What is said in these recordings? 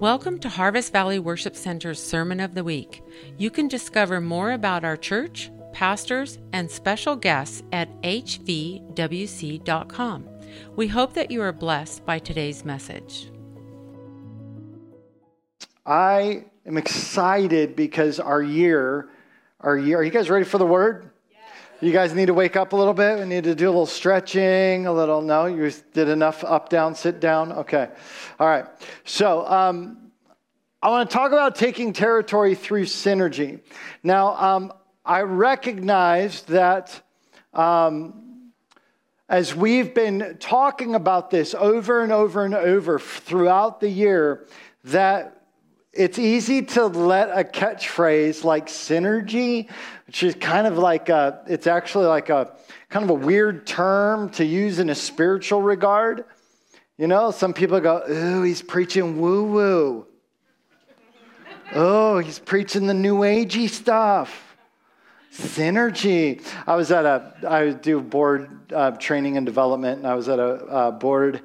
Welcome to Harvest Valley Worship Center's Sermon of the Week. You can discover more about our church, pastors, and special guests at hvwc.com. We hope that you are blessed by today's message. I am excited because our year, our year, are you guys ready for the word? You guys need to wake up a little bit. We need to do a little stretching, a little. No, you did enough up, down, sit down. Okay. All right. So, um, I want to talk about taking territory through synergy. Now, um, I recognize that um, as we've been talking about this over and over and over throughout the year, that it's easy to let a catchphrase like synergy, is kind of like a, it's actually like a kind of a weird term to use in a spiritual regard. You know, some people go, ooh, he's preaching woo woo. oh, he's preaching the new agey stuff. Synergy. I was at a, I do board uh, training and development, and I was at a board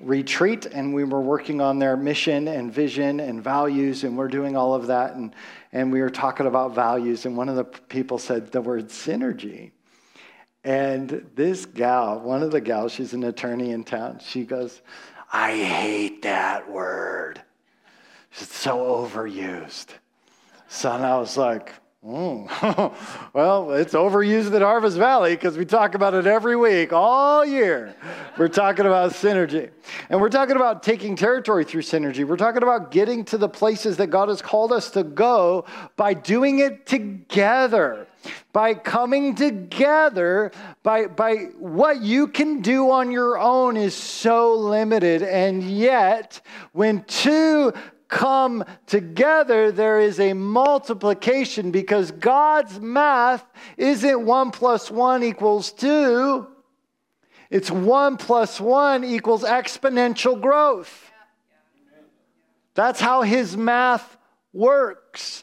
retreat and we were working on their mission and vision and values and we're doing all of that and, and we were talking about values and one of the people said the word synergy. And this gal one of the gals she's an attorney in town. She goes i hate that word. It's so overused. So i was like Mm. well, it's overused at Harvest Valley because we talk about it every week, all year. We're talking about synergy. And we're talking about taking territory through synergy. We're talking about getting to the places that God has called us to go by doing it together, by coming together, by, by what you can do on your own is so limited. And yet, when two come together, there is a multiplication because God's math isn't one plus one equals two. It's one plus one equals exponential growth. That's how his math works.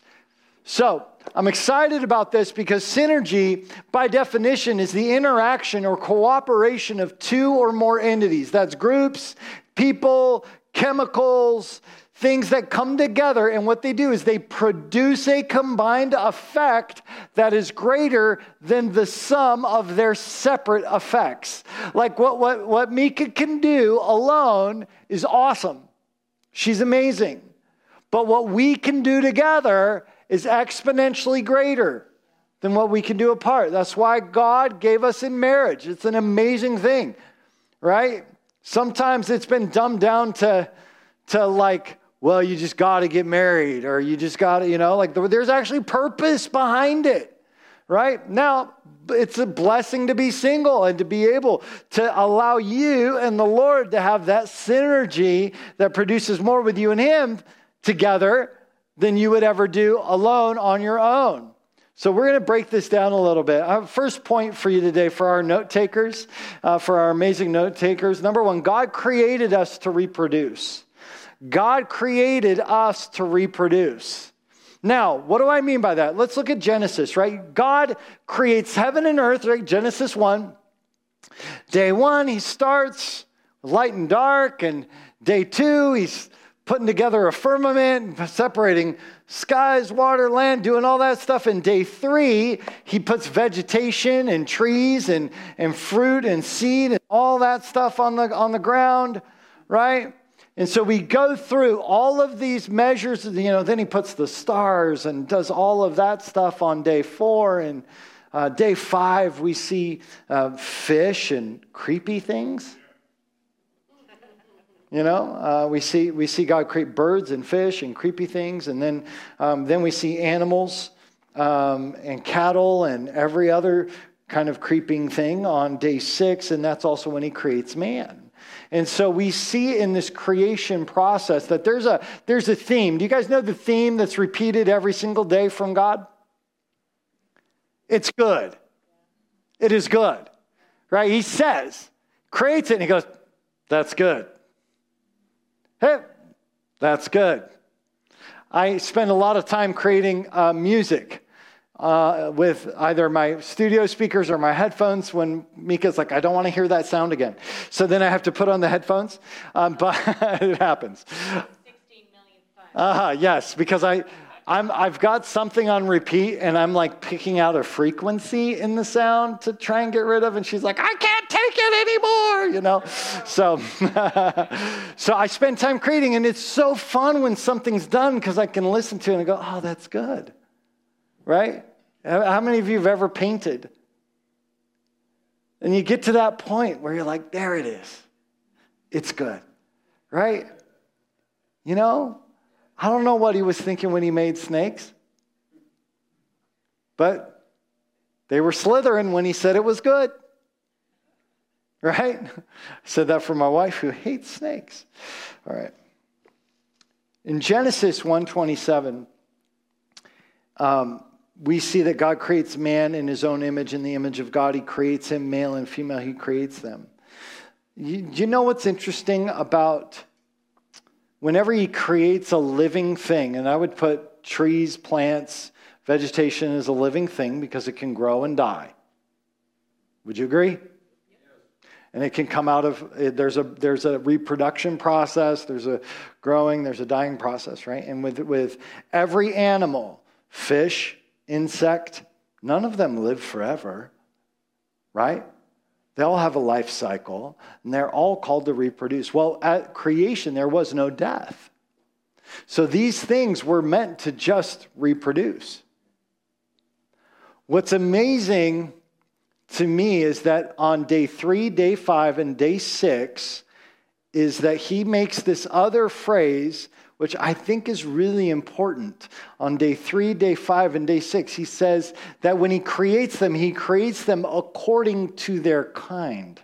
So, I'm excited about this because synergy, by definition, is the interaction or cooperation of two or more entities. That's groups, people, chemicals, things that come together, and what they do is they produce a combined effect that is greater than the sum of their separate effects. Like what, what, what Mika can do alone is awesome. She's amazing. But what we can do together is exponentially greater than what we can do apart. That's why God gave us in marriage. It's an amazing thing, right? Sometimes it's been dumbed down to, to like well, you just got to get married or you just got to, you know, like there's actually purpose behind it, right? Now, it's a blessing to be single and to be able to allow you and the Lord to have that synergy that produces more with you and Him together than you would ever do alone on your own. So we're going to break this down a little bit. Our first point for you today for our note takers, uh, for our amazing note takers. Number one, God created us to reproduce. God created us to reproduce. Now, what do I mean by that? Let's look at Genesis, right? God creates heaven and earth, right? Genesis 1. Day one, he starts light and dark, and day two, he's putting together a firmament, separating skies, water, land, doing all that stuff. And day three, he puts vegetation and trees and, and fruit and seed and all that stuff on the, on the ground, right? And so we go through all of these measures, you know, then he puts the stars and does all of that stuff on day four. And uh, day five, we see uh, fish and creepy things. You know, uh, we, see, we see God create birds and fish and creepy things. And then, um, then we see animals um, and cattle and every other kind of creeping thing on day six. And that's also when he creates man. And so we see in this creation process that there's a, there's a theme. Do you guys know the theme that's repeated every single day from God? It's good. It is good, right? He says, creates it, and he goes, that's good. Hey, that's good. I spend a lot of time creating uh, music uh, with either my studio speakers or my headphones when Mika's like, I don't want to hear that sound again. So then I have to put on the headphones, um, but it happens. 16 million times. Uh, yes, because I, I'm, I've got something on repeat and I'm like picking out a frequency in the sound to try and get rid of. And she's like, I can't take it anymore, you know? So, so I spend time creating and it's so fun when something's done because I can listen to it and go, oh, that's good, right? How many of you have ever painted? And you get to that point where you're like, there it is. It's good, right? You know, I don't know what he was thinking when he made snakes, but they were slithering when he said it was good. Right? I said that for my wife who hates snakes. All right. In Genesis 127, um, we see that God creates man in his own image. In the image of God, he creates him, male and female, he creates them. You, you know what's interesting about whenever he creates a living thing, and I would put trees, plants, vegetation as a living thing because it can grow and die. Would you agree? And it can come out of there's a there's a reproduction process, there's a growing, there's a dying process, right? And with with every animal, fish, insect, none of them live forever, right? They all have a life cycle, and they're all called to reproduce. Well, at creation, there was no death. So these things were meant to just reproduce. What's amazing to me is that on day three, day five, and day six, is that he makes this other phrase which I think is really important. On day three, day five, and day six, he says that when he creates them, he creates them according to their kind.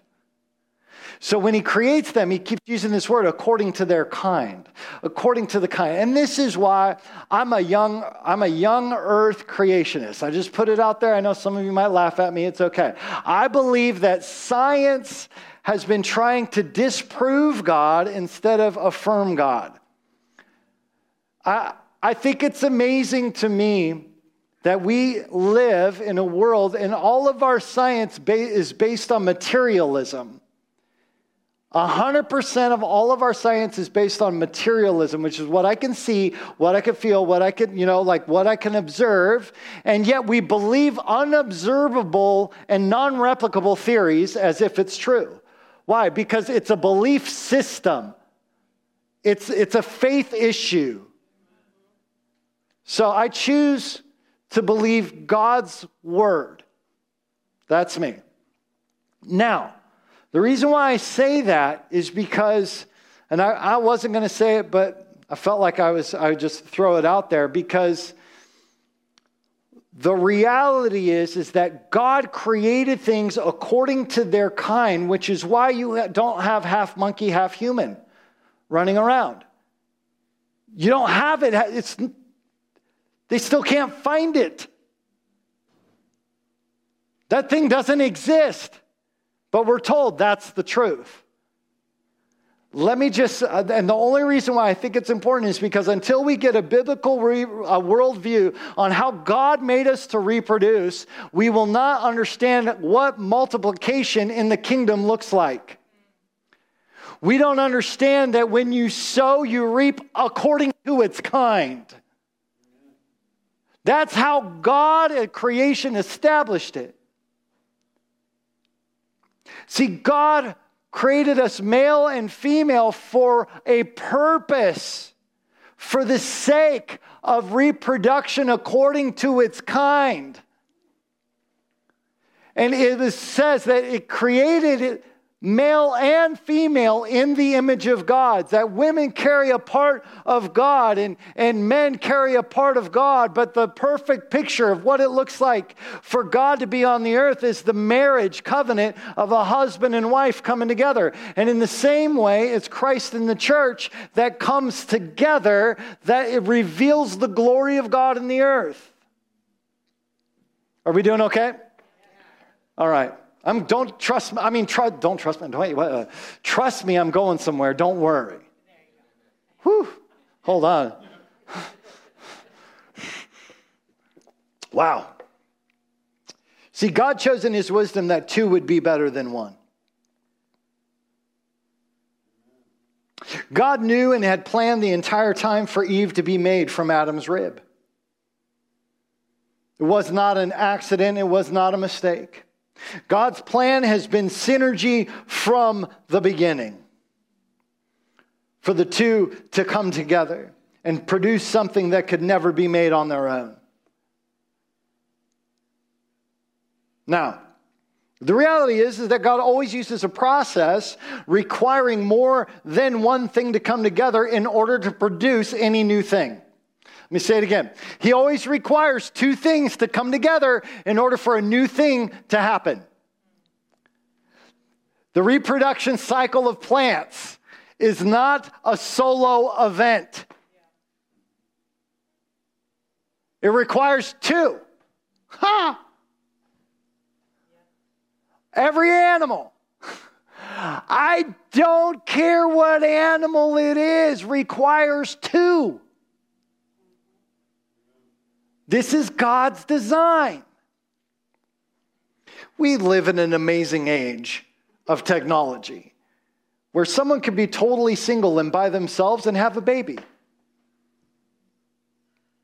So when he creates them, he keeps using this word according to their kind, according to the kind. And this is why I'm a young I'm a young earth creationist. I just put it out there. I know some of you might laugh at me. It's okay. I believe that science has been trying to disprove God instead of affirm God. I, I think it's amazing to me that we live in a world and all of our science ba- is based on materialism. 100% of all of our science is based on materialism, which is what I can see, what I can feel, what I can, you know, like what I can observe. And yet we believe unobservable and non replicable theories as if it's true. Why? Because it's a belief system, it's, it's a faith issue. So I choose to believe God's word. That's me. Now, the reason why I say that is because, and I, I wasn't going to say it, but I felt like I was, I would just throw it out there because the reality is, is that God created things according to their kind, which is why you don't have half monkey, half human running around. You don't have it. It's they still can't find it. That thing doesn't exist, but we're told that's the truth. Let me just, uh, and the only reason why I think it's important is because until we get a biblical re, a worldview on how God made us to reproduce, we will not understand what multiplication in the kingdom looks like. We don't understand that when you sow, you reap according to its kind. That's how God at creation established it. See, God created us male and female for a purpose, for the sake of reproduction according to its kind. And it says that it created male and female in the image of God, that women carry a part of God and, and men carry a part of God. But the perfect picture of what it looks like for God to be on the earth is the marriage covenant of a husband and wife coming together. And in the same way, it's Christ in the church that comes together, that it reveals the glory of God in the earth. Are we doing okay? All right. I'm, don't trust me. I mean, try, don't trust me. What, uh, trust me, I'm going somewhere. Don't worry. Whew. Hold on. wow. See, God chose in his wisdom that two would be better than one. God knew and had planned the entire time for Eve to be made from Adam's rib. It was not an accident, it was not a mistake. God's plan has been synergy from the beginning for the two to come together and produce something that could never be made on their own. Now, the reality is, is that God always uses a process requiring more than one thing to come together in order to produce any new thing. Let me say it again. He always requires two things to come together in order for a new thing to happen. The reproduction cycle of plants is not a solo event. It requires two. Ha! Every animal. I don't care what animal it is, requires two. This is God's design. We live in an amazing age of technology where someone can be totally single and by themselves and have a baby.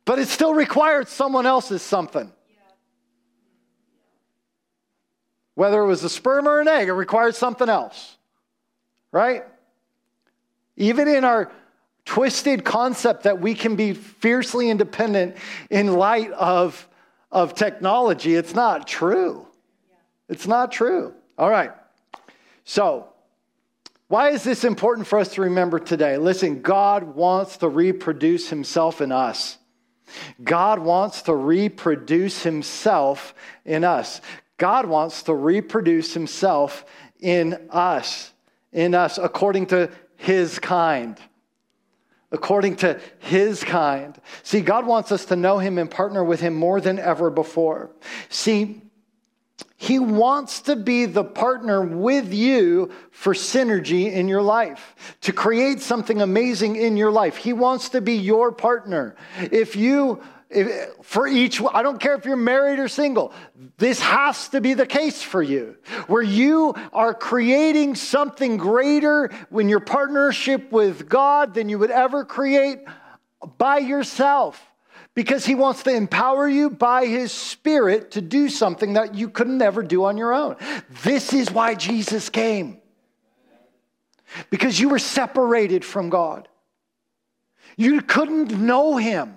But it still requires someone else's something. Whether it was a sperm or an egg, it required something else. Right? Even in our twisted concept that we can be fiercely independent in light of, of technology, it's not true. It's not true. All right. So, why is this important for us to remember today? Listen, God wants to reproduce himself in us. God wants to reproduce himself in us. God wants to reproduce himself in us, in us, according to his kind. According to his kind. See, God wants us to know him and partner with him more than ever before. See, he wants to be the partner with you for synergy in your life, to create something amazing in your life. He wants to be your partner. If you for each, I don't care if you're married or single, this has to be the case for you, where you are creating something greater when your partnership with God than you would ever create by yourself. Because he wants to empower you by his spirit to do something that you could never do on your own. This is why Jesus came. Because you were separated from God. You couldn't know him.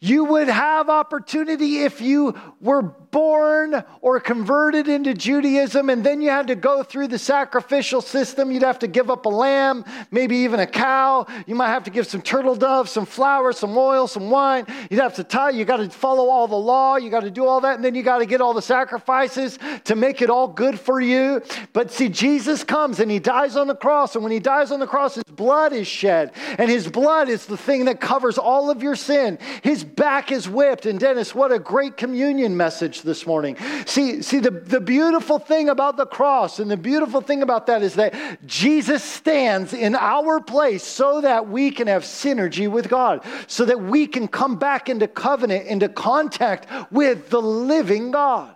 You would have opportunity if you were born or converted into Judaism, and then you had to go through the sacrificial system. You'd have to give up a lamb, maybe even a cow. You might have to give some turtle doves, some flour, some oil, some wine. You'd have to tie, you got to follow all the law. You got to do all that, and then you got to get all the sacrifices to make it all good for you. But see, Jesus comes and he dies on the cross, and when he dies on the cross, his blood is shed, and his blood is the thing that covers all of your sin. His back is whipped. And Dennis, what a great communion message this morning. See, see the, the beautiful thing about the cross and the beautiful thing about that is that Jesus stands in our place so that we can have synergy with God, so that we can come back into covenant, into contact with the living God.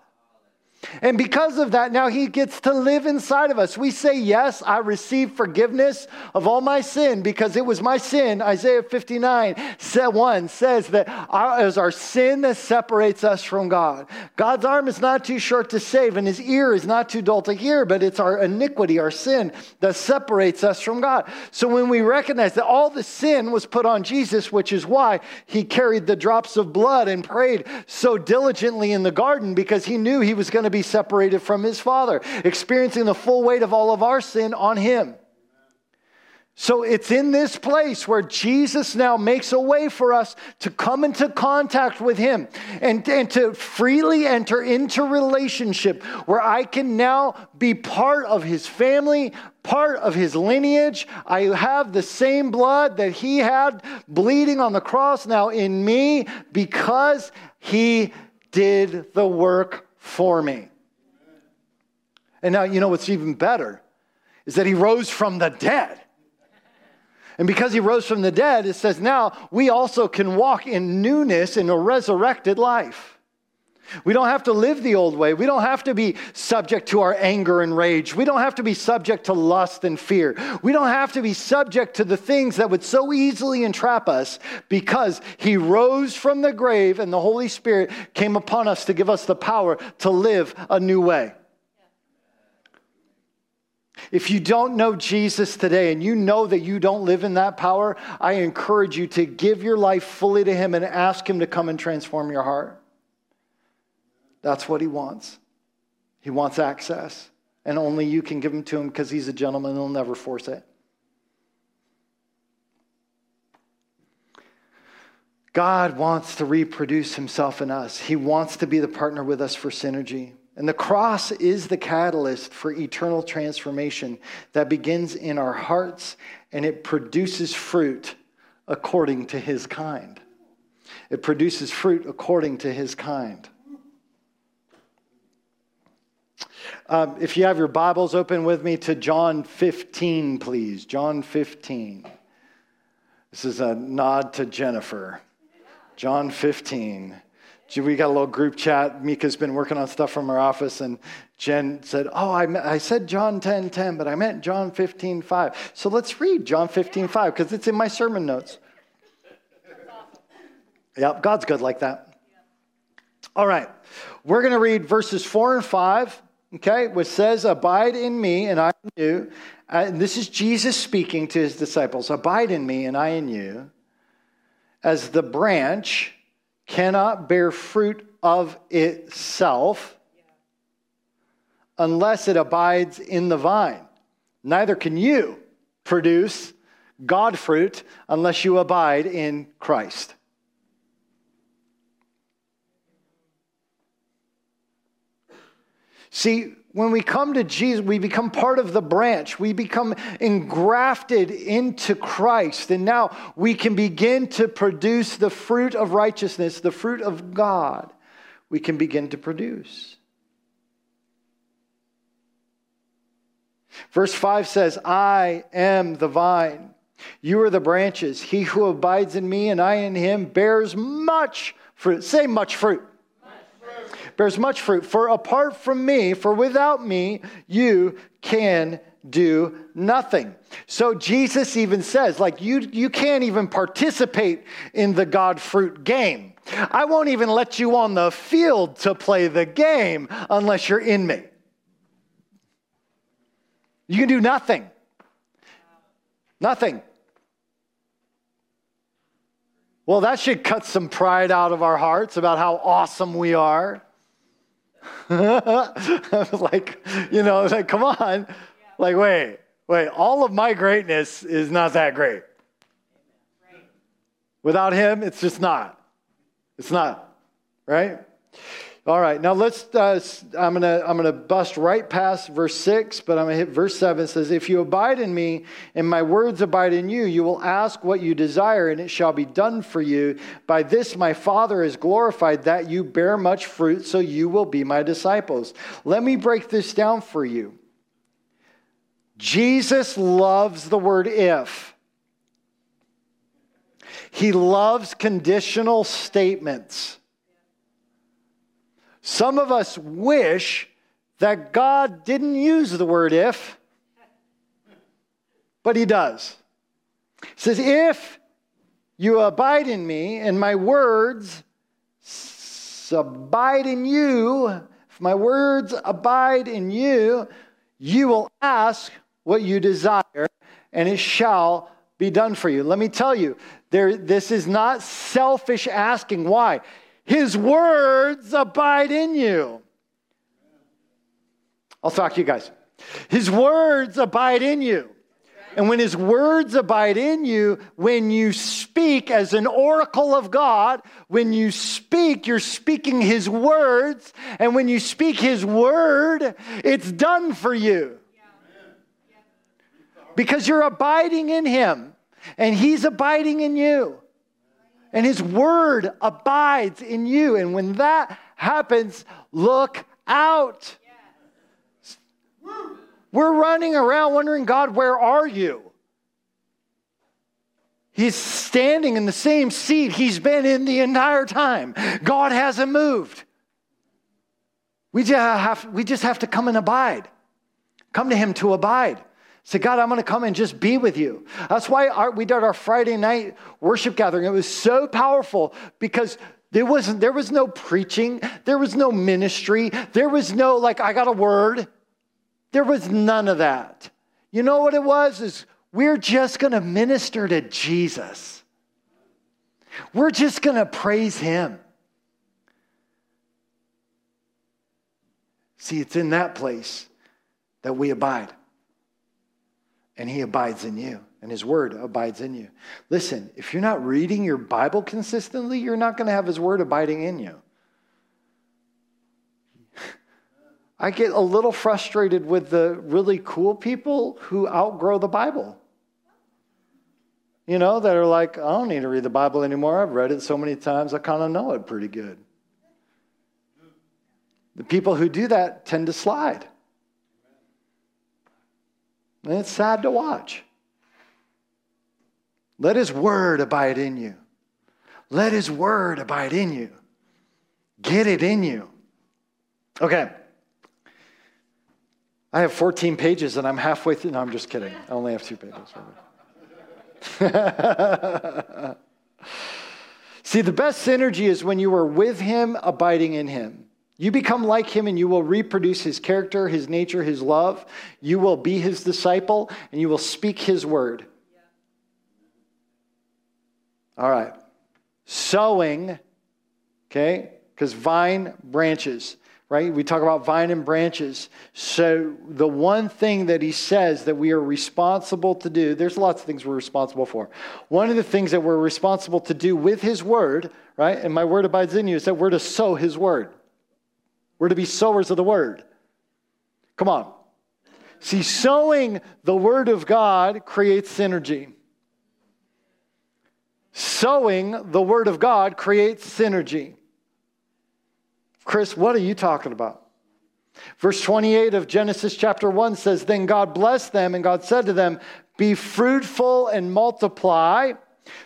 And because of that, now he gets to live inside of us. We say, Yes, I receive forgiveness of all my sin because it was my sin. Isaiah 59 1 says that it is our sin that separates us from God. God's arm is not too short to save, and his ear is not too dull to hear, but it's our iniquity, our sin, that separates us from God. So when we recognize that all the sin was put on Jesus, which is why he carried the drops of blood and prayed so diligently in the garden because he knew he was going to be separated from his Father, experiencing the full weight of all of our sin on him. So it's in this place where Jesus now makes a way for us to come into contact with Him and, and to freely enter into relationship where I can now be part of His family, part of His lineage. I have the same blood that He had bleeding on the cross now in me because He did the work for me. And now, you know what's even better is that he rose from the dead. And because he rose from the dead, it says now we also can walk in newness in a resurrected life. We don't have to live the old way. We don't have to be subject to our anger and rage. We don't have to be subject to lust and fear. We don't have to be subject to the things that would so easily entrap us because He rose from the grave and the Holy Spirit came upon us to give us the power to live a new way. If you don't know Jesus today and you know that you don't live in that power, I encourage you to give your life fully to Him and ask Him to come and transform your heart. That's what he wants. He wants access. And only you can give him to him because he's a gentleman and he'll never force it. God wants to reproduce himself in us. He wants to be the partner with us for synergy. And the cross is the catalyst for eternal transformation that begins in our hearts and it produces fruit according to his kind. It produces fruit according to his kind. Um, if you have your Bibles, open with me to John 15, please. John 15. This is a nod to Jennifer. John 15. We got a little group chat. Mika's been working on stuff from her office, and Jen said, Oh, I, I said John 10 10, but I meant John 15 5. So let's read John 15 5 because it's in my sermon notes. Yep, God's good like that. All right, we're going to read verses 4 and 5 okay, which says, Abide in me and I in you. Uh, and this is Jesus speaking to his disciples Abide in me and I in you. As the branch cannot bear fruit of itself unless it abides in the vine. Neither can you produce God fruit unless you abide in Christ. See, when we come to Jesus, we become part of the branch. We become engrafted into Christ. And now we can begin to produce the fruit of righteousness, the fruit of God. We can begin to produce. Verse 5 says, I am the vine. You are the branches. He who abides in me and I in him bears much fruit. Say much fruit bears much fruit. For apart from me, for without me, you can do nothing. So Jesus even says, like, you, you can't even participate in the God fruit game. I won't even let you on the field to play the game unless you're in me. You can do nothing. Nothing. Well, that should cut some pride out of our hearts about how awesome we are. like, you know, like, come on. Like, wait, wait, all of my greatness is not that great. Without him, it's just not. It's not, right? All right, now let's. Uh, I'm gonna I'm gonna bust right past verse six, but I'm gonna hit verse seven. It says, "If you abide in me, and my words abide in you, you will ask what you desire, and it shall be done for you. By this my Father is glorified, that you bear much fruit, so you will be my disciples." Let me break this down for you. Jesus loves the word "if." He loves conditional statements. Some of us wish that God didn't use the word if, but he does. He says, If you abide in me and my words abide in you, if my words abide in you, you will ask what you desire and it shall be done for you. Let me tell you, there, this is not selfish asking. Why? His words abide in you. I'll talk to you guys. His words abide in you. And when his words abide in you, when you speak as an oracle of God, when you speak, you're speaking his words. And when you speak his word, it's done for you. Because you're abiding in him and he's abiding in you and his word abides in you. And when that happens, look out. We're running around wondering, God, where are you? He's standing in the same seat he's been in the entire time. God hasn't moved. We just have, we just have to come and abide. Come to Him to abide. Say, God, I'm going to come and just be with you. That's why our, we did our Friday night worship gathering. It was so powerful because there wasn't, there was no preaching, there was no ministry, there was no, like, I got a word. There was none of that. You know what it was? Is we're just going to minister to Jesus. We're just going to praise him. See, it's in that place that we abide. And he abides in you, and his word abides in you. Listen, if you're not reading your Bible consistently, you're not going to have his word abiding in you. I get a little frustrated with the really cool people who outgrow the Bible. You know, that are like, I don't need to read the Bible anymore. I've read it so many times, I kind of know it pretty good. The people who do that tend to slide. And it's sad to watch. Let his word abide in you. Let his word abide in you. Get it in you. Okay. I have 14 pages and I'm halfway through. No, I'm just kidding. I only have two pages. See, the best synergy is when you are with him, abiding in him. You become like him and you will reproduce his character, his nature, his love. You will be his disciple and you will speak his word. All right. Sowing, okay, because vine branches right? We talk about vine and branches. So, the one thing that he says that we are responsible to do, there's lots of things we're responsible for. One of the things that we're responsible to do with his word, right? And my word abides in you, is that we're to sow his word. We're to be sowers of the word. Come on. See, sowing the word of God creates synergy. Sowing the word of God creates synergy. Chris, what are you talking about? Verse 28 of Genesis chapter 1 says, Then God blessed them, and God said to them, Be fruitful and multiply.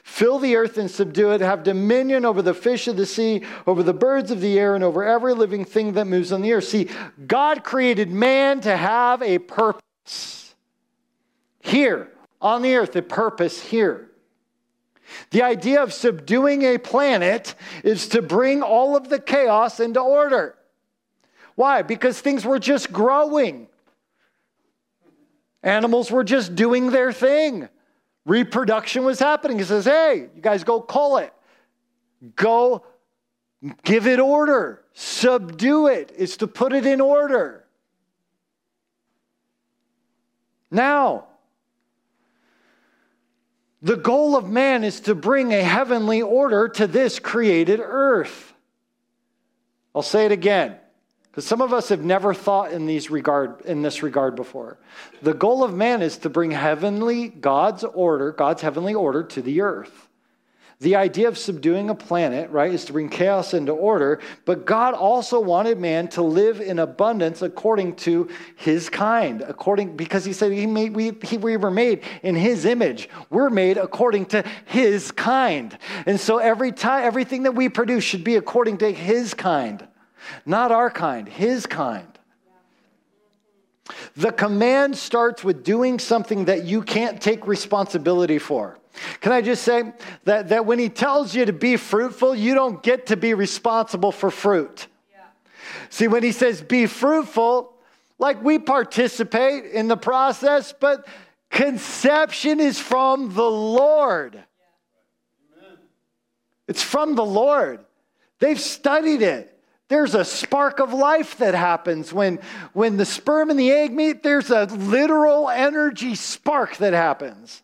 Fill the earth and subdue it. Have dominion over the fish of the sea, over the birds of the air, and over every living thing that moves on the earth. See, God created man to have a purpose here on the earth, a purpose here. The idea of subduing a planet is to bring all of the chaos into order. Why? Because things were just growing. Animals were just doing their thing. Reproduction was happening. He says, hey, you guys go call it. Go give it order. Subdue it. it is to put it in order. Now, the goal of man is to bring a heavenly order to this created earth. I'll say it again because some of us have never thought in these regard in this regard before. The goal of man is to bring heavenly God's order, God's heavenly order to the earth. The idea of subduing a planet, right, is to bring chaos into order, but God also wanted man to live in abundance according to his kind, according because he said he made we, he, we were made in his image. We're made according to his kind. And so every time everything that we produce should be according to his kind. Not our kind, his kind. The command starts with doing something that you can't take responsibility for. Can I just say that, that when he tells you to be fruitful, you don't get to be responsible for fruit. Yeah. See, when he says be fruitful, like we participate in the process, but conception is from the Lord. Yeah. It's from the Lord. They've studied it. There's a spark of life that happens when, when the sperm and the egg meet. There's a literal energy spark that happens.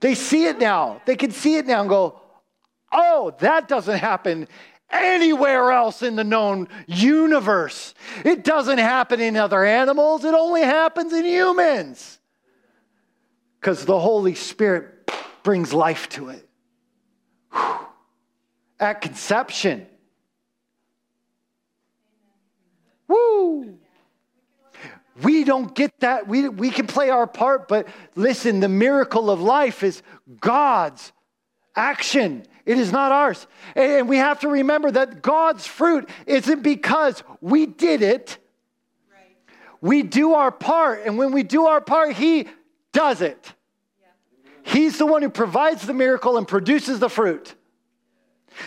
They see it now. They can see it now and go, oh, that doesn't happen anywhere else in the known universe. It doesn't happen in other animals, it only happens in humans. Because the Holy Spirit brings life to it. Whew. At conception. Woo! We don't get that. We, we can play our part, but listen, the miracle of life is God's action. It is not ours. And we have to remember that God's fruit isn't because we did it. We do our part. And when we do our part, He does it. He's the one who provides the miracle and produces the fruit.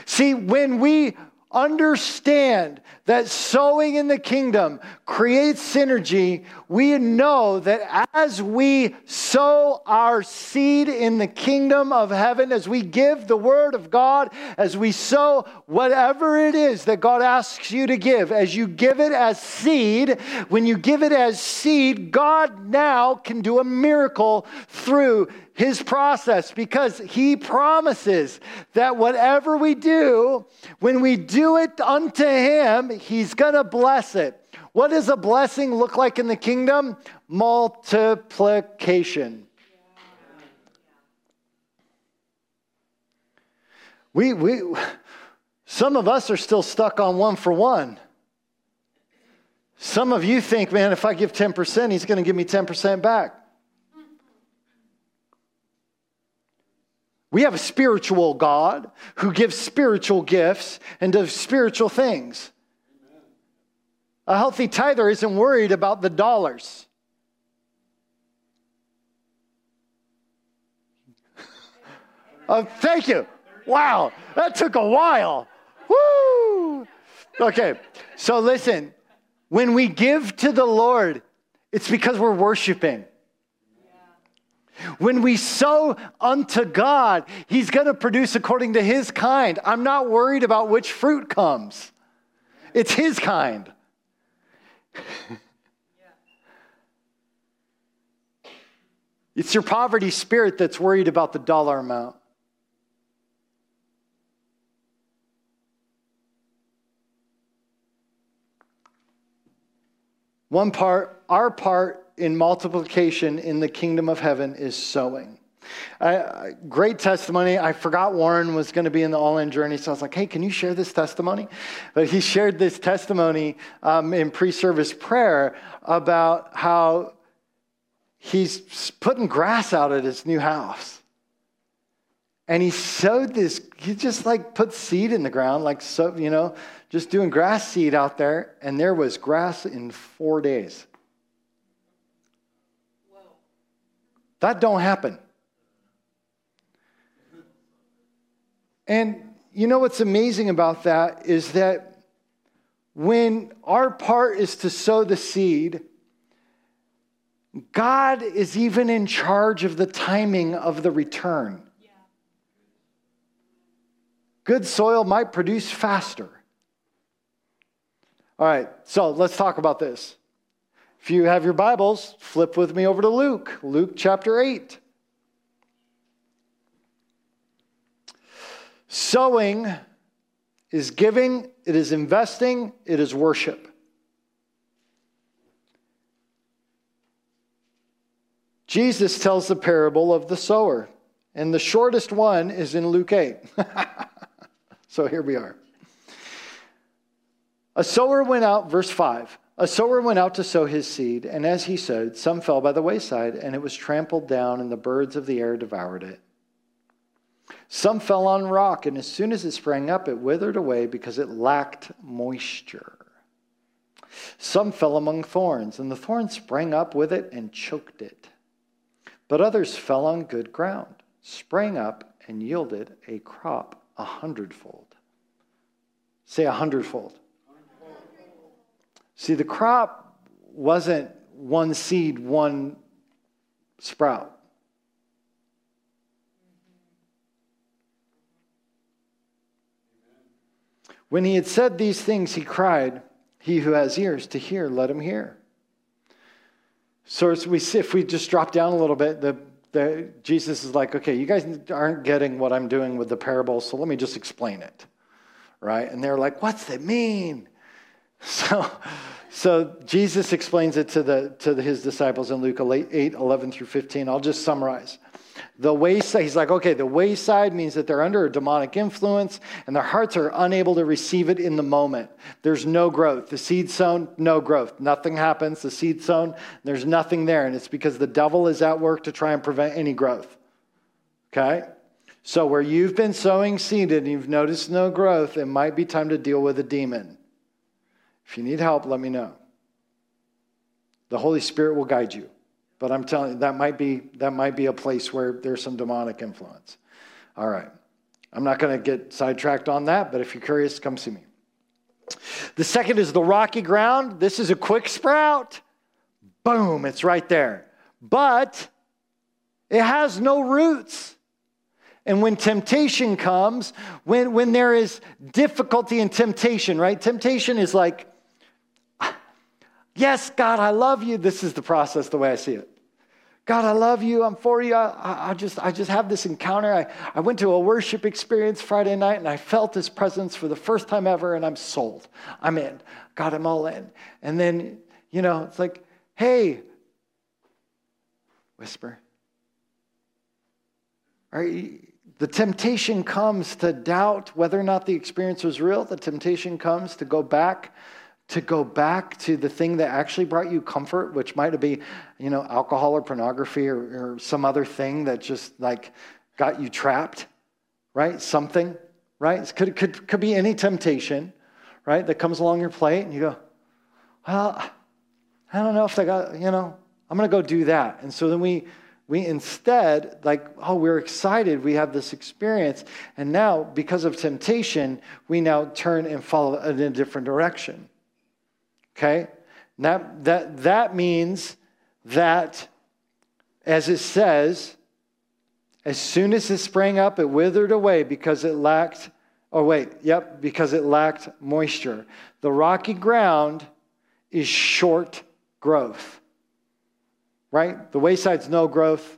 See, when we understand that sowing in the kingdom creates synergy, we know that as we sow our seed in the kingdom of heaven, as we give the word of God, as we sow whatever it is that God asks you to give, as you give it as seed, when you give it as seed, God now can do a miracle through his process because he promises that whatever we do, when we do it unto him, he's going to bless it. What does a blessing look like in the kingdom? Multiplication. We, we, some of us are still stuck on one for one. Some of you think, man, if I give 10%, he's going to give me 10% back. We have a spiritual God who gives spiritual gifts and does spiritual things. A healthy tither isn't worried about the dollars. oh, thank you. Wow, that took a while. Woo! Okay, so listen, when we give to the Lord, it's because we're worshiping. When we sow unto God, He's going to produce according to His kind. I'm not worried about which fruit comes, it's His kind. it's your poverty spirit that's worried about the dollar amount. One part, our part in multiplication in the kingdom of heaven is sowing. Uh, great testimony. I forgot Warren was going to be in the all in journey, so I was like, hey, can you share this testimony? But he shared this testimony um, in pre service prayer about how he's putting grass out at his new house. And he sowed this, he just like put seed in the ground, like so, you know, just doing grass seed out there, and there was grass in four days. That don't happen. And you know what's amazing about that is that when our part is to sow the seed, God is even in charge of the timing of the return. Good soil might produce faster. All right, so let's talk about this. If you have your Bibles, flip with me over to Luke, Luke chapter 8. Sowing is giving, it is investing, it is worship. Jesus tells the parable of the sower, and the shortest one is in Luke 8. so here we are. A sower went out, verse 5. A sower went out to sow his seed, and as he sowed, some fell by the wayside, and it was trampled down, and the birds of the air devoured it. Some fell on rock, and as soon as it sprang up, it withered away because it lacked moisture. Some fell among thorns, and the thorns sprang up with it and choked it. But others fell on good ground, sprang up, and yielded a crop a hundredfold. Say a hundredfold. See, the crop wasn't one seed, one sprout. When he had said these things, he cried, He who has ears to hear, let him hear. So we if we just drop down a little bit, the, the, Jesus is like, okay, you guys aren't getting what I'm doing with the parable, so let me just explain it. Right? And they're like, what's it mean? So, so Jesus explains it to, the, to the, his disciples in Luke 8, 11 through 15. I'll just summarize. The wayside, he's like, okay, the wayside means that they're under a demonic influence and their hearts are unable to receive it in the moment. There's no growth. The seed sown, no growth. Nothing happens. The seed sown, there's nothing there. And it's because the devil is at work to try and prevent any growth. Okay? So, where you've been sowing seed and you've noticed no growth, it might be time to deal with a demon. If you need help, let me know. The Holy Spirit will guide you. But I'm telling you, that might be, that might be a place where there's some demonic influence. All right. I'm not going to get sidetracked on that, but if you're curious, come see me. The second is the rocky ground. This is a quick sprout. Boom, it's right there. But it has no roots. And when temptation comes, when, when there is difficulty in temptation, right? Temptation is like, yes, God, I love you. This is the process, the way I see it. God, I love you. I'm for you. I, I, just, I just have this encounter. I, I went to a worship experience Friday night and I felt his presence for the first time ever and I'm sold. I'm in. God, I'm all in. And then, you know, it's like, hey, whisper. The temptation comes to doubt whether or not the experience was real. The temptation comes to go back to go back to the thing that actually brought you comfort, which might have be, you know, alcohol or pornography or, or some other thing that just like got you trapped, right? Something, right? It could, could, could be any temptation, right, that comes along your plate and you go, well, I don't know if they got, you know, I'm going to go do that. And so then we, we instead, like, oh, we're excited, we have this experience. And now, because of temptation, we now turn and follow in a different direction. Okay? That, that, that means that, as it says, as soon as it sprang up, it withered away because it lacked, oh, wait, yep, because it lacked moisture. The rocky ground is short growth, right? The wayside's no growth,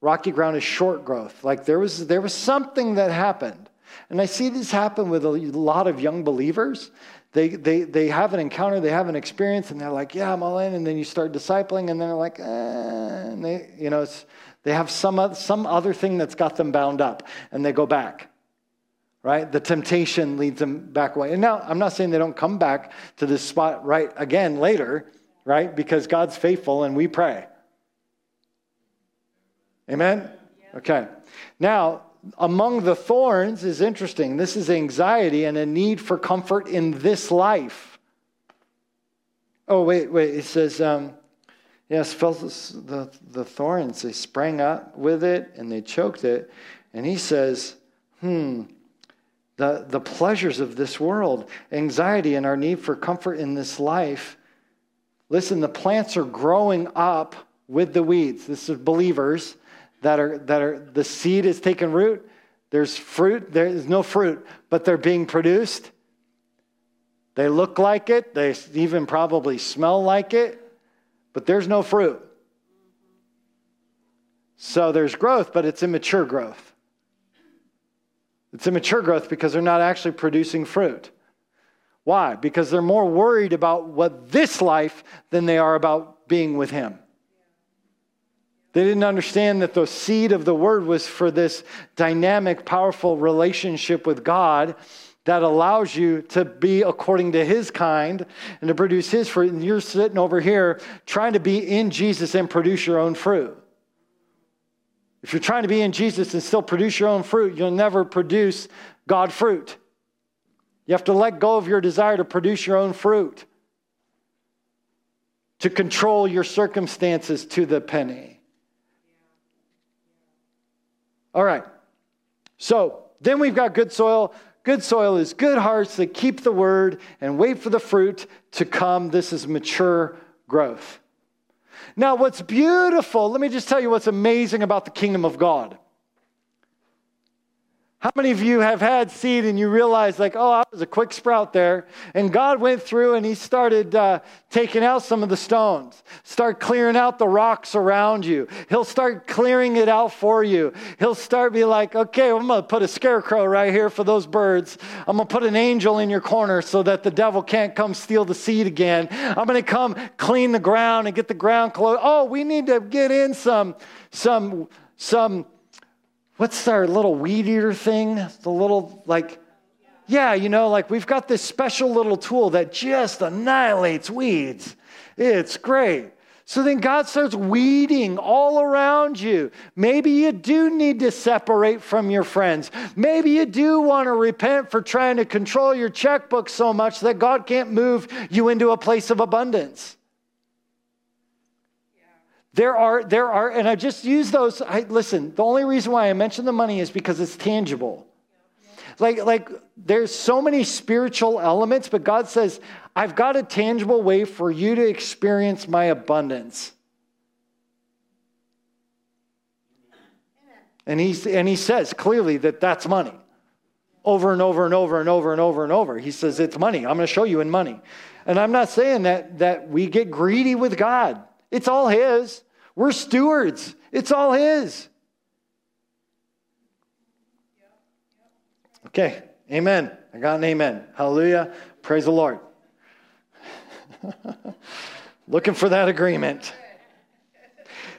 rocky ground is short growth. Like there was, there was something that happened. And I see this happen with a lot of young believers they, they, they have an encounter, they have an experience, and they're like, yeah, I'm all in. And then you start discipling, and they're like, eh, and they, you know, they have some, some other thing that's got them bound up, and they go back, right? The temptation leads them back away. And now, I'm not saying they don't come back to this spot right again later, right? Because God's faithful and we pray. Amen? Okay. Now, among the thorns is interesting. This is anxiety and a need for comfort in this life. Oh, wait, wait. It says, um, yes, the, the thorns. They sprang up with it and they choked it. And he says, hmm, the, the pleasures of this world, anxiety and our need for comfort in this life. Listen, the plants are growing up with the weeds. This is believers that are that are the seed is taking root. There's fruit, there is no fruit, but they're being produced. They look like it, they even probably smell like it, but there's no fruit. So there's growth, but it's immature growth. It's immature growth because they're not actually producing fruit. Why? Because they're more worried about what this life than they are about being with Him. They didn't understand that the seed of the word was for this dynamic, powerful relationship with God that allows you to be according to his kind and to produce his fruit. And you're sitting over here trying to be in Jesus and produce your own fruit. If you're trying to be in Jesus and still produce your own fruit, you'll never produce God fruit. You have to let go of your desire to produce your own fruit, to control your circumstances to the penny. All right. So then we've got good soil. Good soil is good hearts that keep the word and wait for the fruit to come. This is mature growth. Now, what's beautiful, let me just tell you what's amazing about the kingdom of God. How many of you have had seed and you realize, like, oh, I was a quick sprout there? And God went through and He started uh, taking out some of the stones, start clearing out the rocks around you. He'll start clearing it out for you. He'll start be like, okay, I'm going to put a scarecrow right here for those birds. I'm going to put an angel in your corner so that the devil can't come steal the seed again. I'm going to come clean the ground and get the ground closed. Oh, we need to get in some, some, some what's our little weed eater thing? The little, like, yeah, you know, like we've got this special little tool that just annihilates weeds. It's great. So then God starts weeding all around you. Maybe you do need to separate from your friends. Maybe you do want to repent for trying to control your checkbook so much that God can't move you into a place of abundance. There are, there are, and I just use those. I, listen, the only reason why I mention the money is because it's tangible. Like, like there's so many spiritual elements, but God says, I've got a tangible way for you to experience my abundance. And, he's, and he says clearly that that's money. Over and over and over and over and over and over. He says, It's money. I'm going to show you in money. And I'm not saying that, that we get greedy with God, it's all His. We're stewards, it's all His. Okay, amen. I got an amen. Hallelujah. Praise the Lord. Looking for that agreement.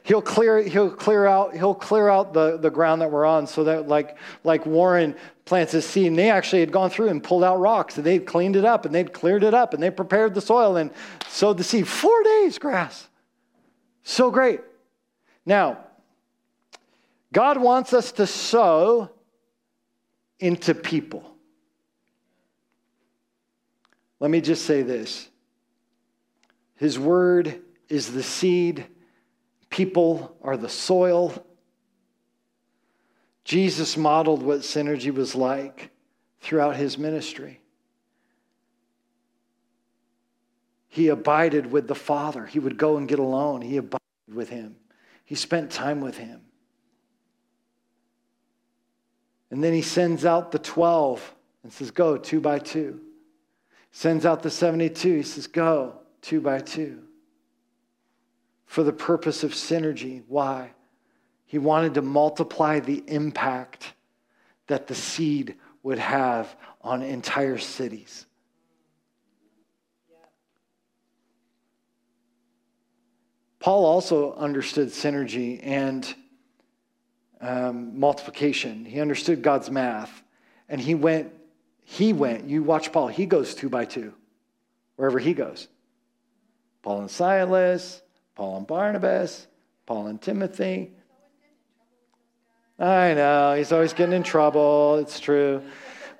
He'll clear, he'll clear out, he'll clear out the, the ground that we're on so that like, like Warren plants his seed and they actually had gone through and pulled out rocks and they'd cleaned it up and they'd cleared it up and they prepared the soil and sowed the seed. Four days grass. So great. Now, God wants us to sow into people. Let me just say this His word is the seed, people are the soil. Jesus modeled what synergy was like throughout his ministry. He abided with the Father. He would go and get alone. He abided with him. He spent time with him. And then he sends out the 12 and says, Go two by two. Sends out the 72. He says, Go two by two. For the purpose of synergy. Why? He wanted to multiply the impact that the seed would have on entire cities. Paul also understood synergy and um, multiplication. He understood God's math. And he went, he went, you watch Paul, he goes two by two, wherever he goes. Paul and Silas, Paul and Barnabas, Paul and Timothy. I know, he's always getting in trouble. It's true.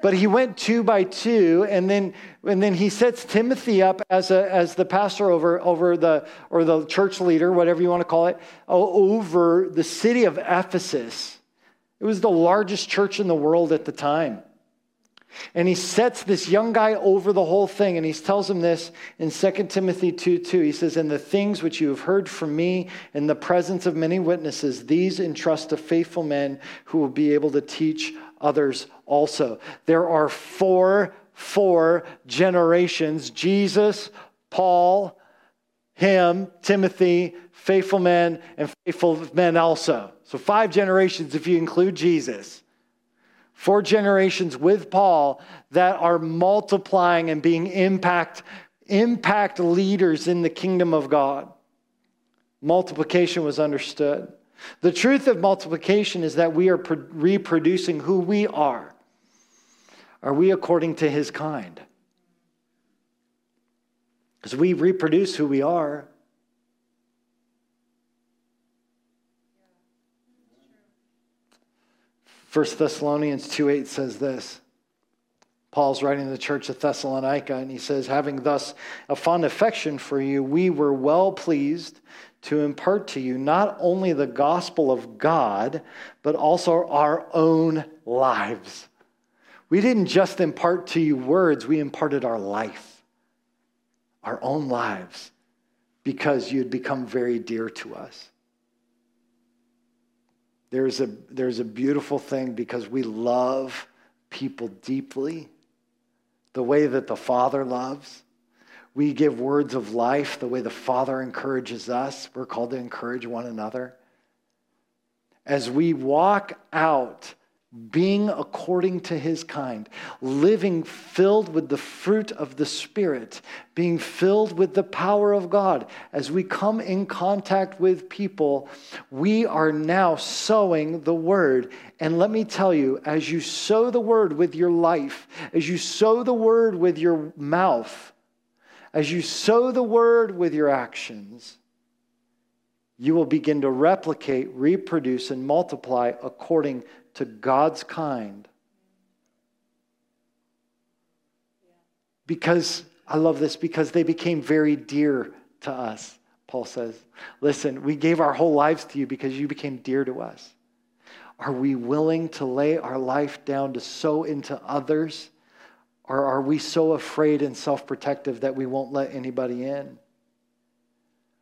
But he went two by two, and then, and then he sets Timothy up as, a, as the pastor over, over the, or the church leader, whatever you want to call it, over the city of Ephesus. It was the largest church in the world at the time. And he sets this young guy over the whole thing. And he tells him this in 2 Timothy 2 2. He says, And the things which you have heard from me in the presence of many witnesses, these entrust to faithful men who will be able to teach others also. There are four, four generations Jesus, Paul, him, Timothy, faithful men, and faithful men also. So five generations if you include Jesus. Four generations with Paul that are multiplying and being impact, impact leaders in the kingdom of God. Multiplication was understood. The truth of multiplication is that we are reproducing who we are. Are we according to his kind? Because we reproduce who we are, First Thessalonians 2 8 says this. Paul's writing to the church of Thessalonica, and he says, Having thus a fond affection for you, we were well pleased to impart to you not only the gospel of God, but also our own lives. We didn't just impart to you words, we imparted our life, our own lives, because you had become very dear to us. There's a, there's a beautiful thing because we love people deeply, the way that the Father loves. We give words of life the way the Father encourages us. We're called to encourage one another. As we walk out being according to his kind, living filled with the fruit of the Spirit, being filled with the power of God. As we come in contact with people, we are now sowing the word. And let me tell you, as you sow the word with your life, as you sow the word with your mouth, as you sow the word with your actions, you will begin to replicate, reproduce, and multiply according to God's kind. Because, I love this, because they became very dear to us, Paul says. Listen, we gave our whole lives to you because you became dear to us. Are we willing to lay our life down to sow into others? Or are we so afraid and self protective that we won't let anybody in?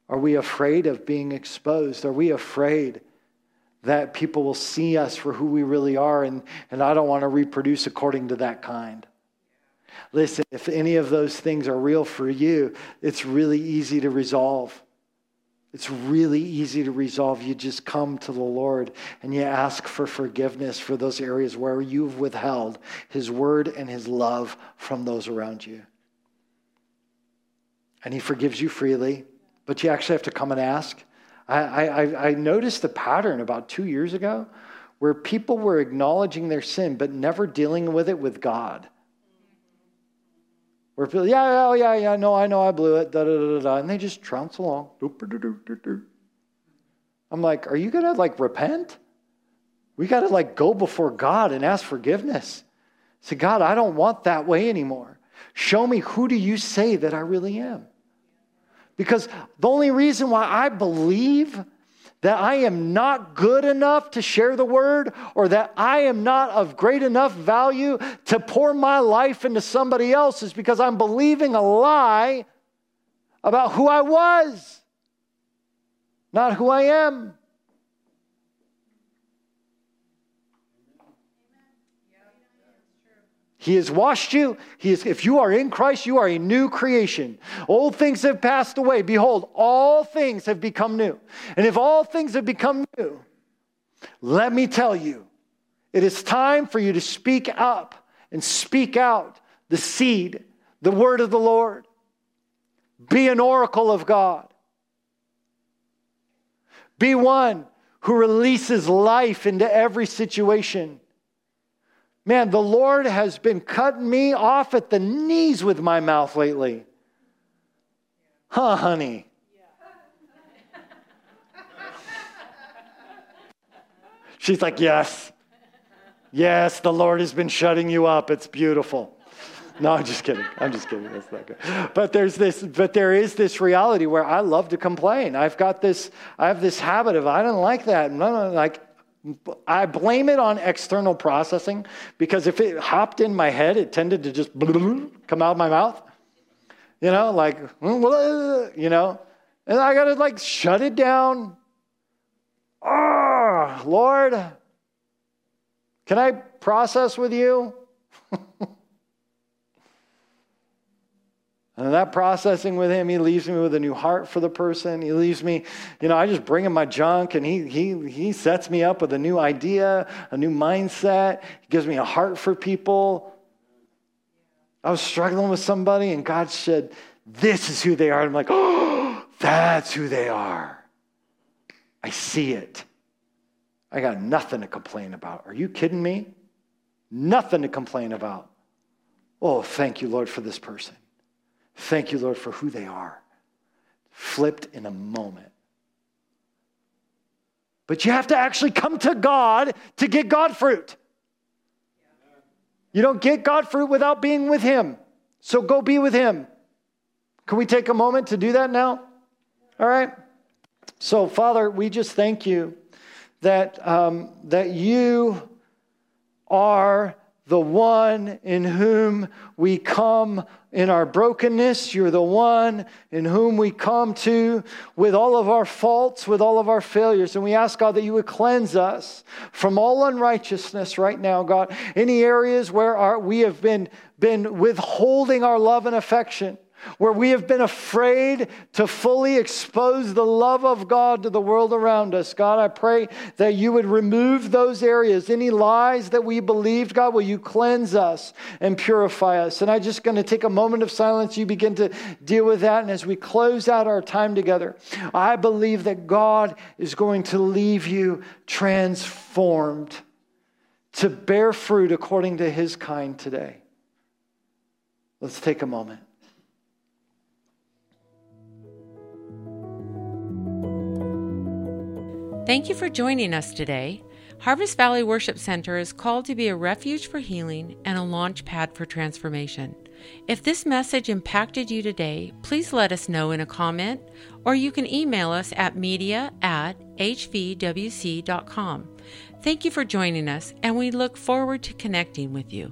Are we afraid of being exposed? Are we afraid that people will see us for who we really are? And, and I don't want to reproduce according to that kind. Listen, if any of those things are real for you, it's really easy to resolve. It's really easy to resolve. You just come to the Lord and you ask for forgiveness for those areas where you've withheld His word and His love from those around you. And He forgives you freely but you actually have to come and ask. I, I, I noticed a pattern about two years ago where people were acknowledging their sin but never dealing with it with God. Where people, yeah, yeah, oh, yeah, yeah, no, I know I blew it, da da da da da, and they just trounce along. I'm like, are you gonna like repent? We gotta like go before God and ask forgiveness. Say, God, I don't want that way anymore. Show me who do you say that I really am? Because the only reason why I believe that I am not good enough to share the word or that I am not of great enough value to pour my life into somebody else is because I'm believing a lie about who I was, not who I am. He has washed you. He is, if you are in Christ, you are a new creation. Old things have passed away. Behold, all things have become new. And if all things have become new, let me tell you, it is time for you to speak up and speak out the seed, the word of the Lord. Be an oracle of God. Be one who releases life into every situation. Man, the Lord has been cutting me off at the knees with my mouth lately. Huh, honey? She's like, Yes. Yes, the Lord has been shutting you up. It's beautiful. No, I'm just kidding. I'm just kidding. That's not good. But there's this, but there is this reality where I love to complain. I've got this, I have this habit of I don't like that. No, no, like I blame it on external processing because if it hopped in my head, it tended to just come out of my mouth. You know, like, you know, and I got to like shut it down. Oh, Lord, can I process with you? And that processing with him, he leaves me with a new heart for the person. He leaves me, you know, I just bring him my junk and he, he, he sets me up with a new idea, a new mindset. He gives me a heart for people. I was struggling with somebody and God said, This is who they are. And I'm like, Oh, that's who they are. I see it. I got nothing to complain about. Are you kidding me? Nothing to complain about. Oh, thank you, Lord, for this person. Thank you, Lord, for who they are. Flipped in a moment. But you have to actually come to God to get God fruit. You don't get God fruit without being with Him. So go be with Him. Can we take a moment to do that now? All right. So, Father, we just thank you that, um, that you are the one in whom we come in our brokenness. You're the one in whom we come to with all of our faults, with all of our failures. And we ask, God, that you would cleanse us from all unrighteousness right now, God. Any areas where our, we have been, been withholding our love and affection where we have been afraid to fully expose the love of God to the world around us. God, I pray that you would remove those areas. Any lies that we believed, God, will you cleanse us and purify us? And I'm just going to take a moment of silence. You begin to deal with that. And as we close out our time together, I believe that God is going to leave you transformed to bear fruit according to his kind today. Let's take a moment. Thank you for joining us today. Harvest Valley Worship Center is called to be a refuge for healing and a launch pad for transformation. If this message impacted you today, please let us know in a comment, or you can email us at media at hvwc.com. Thank you for joining us, and we look forward to connecting with you.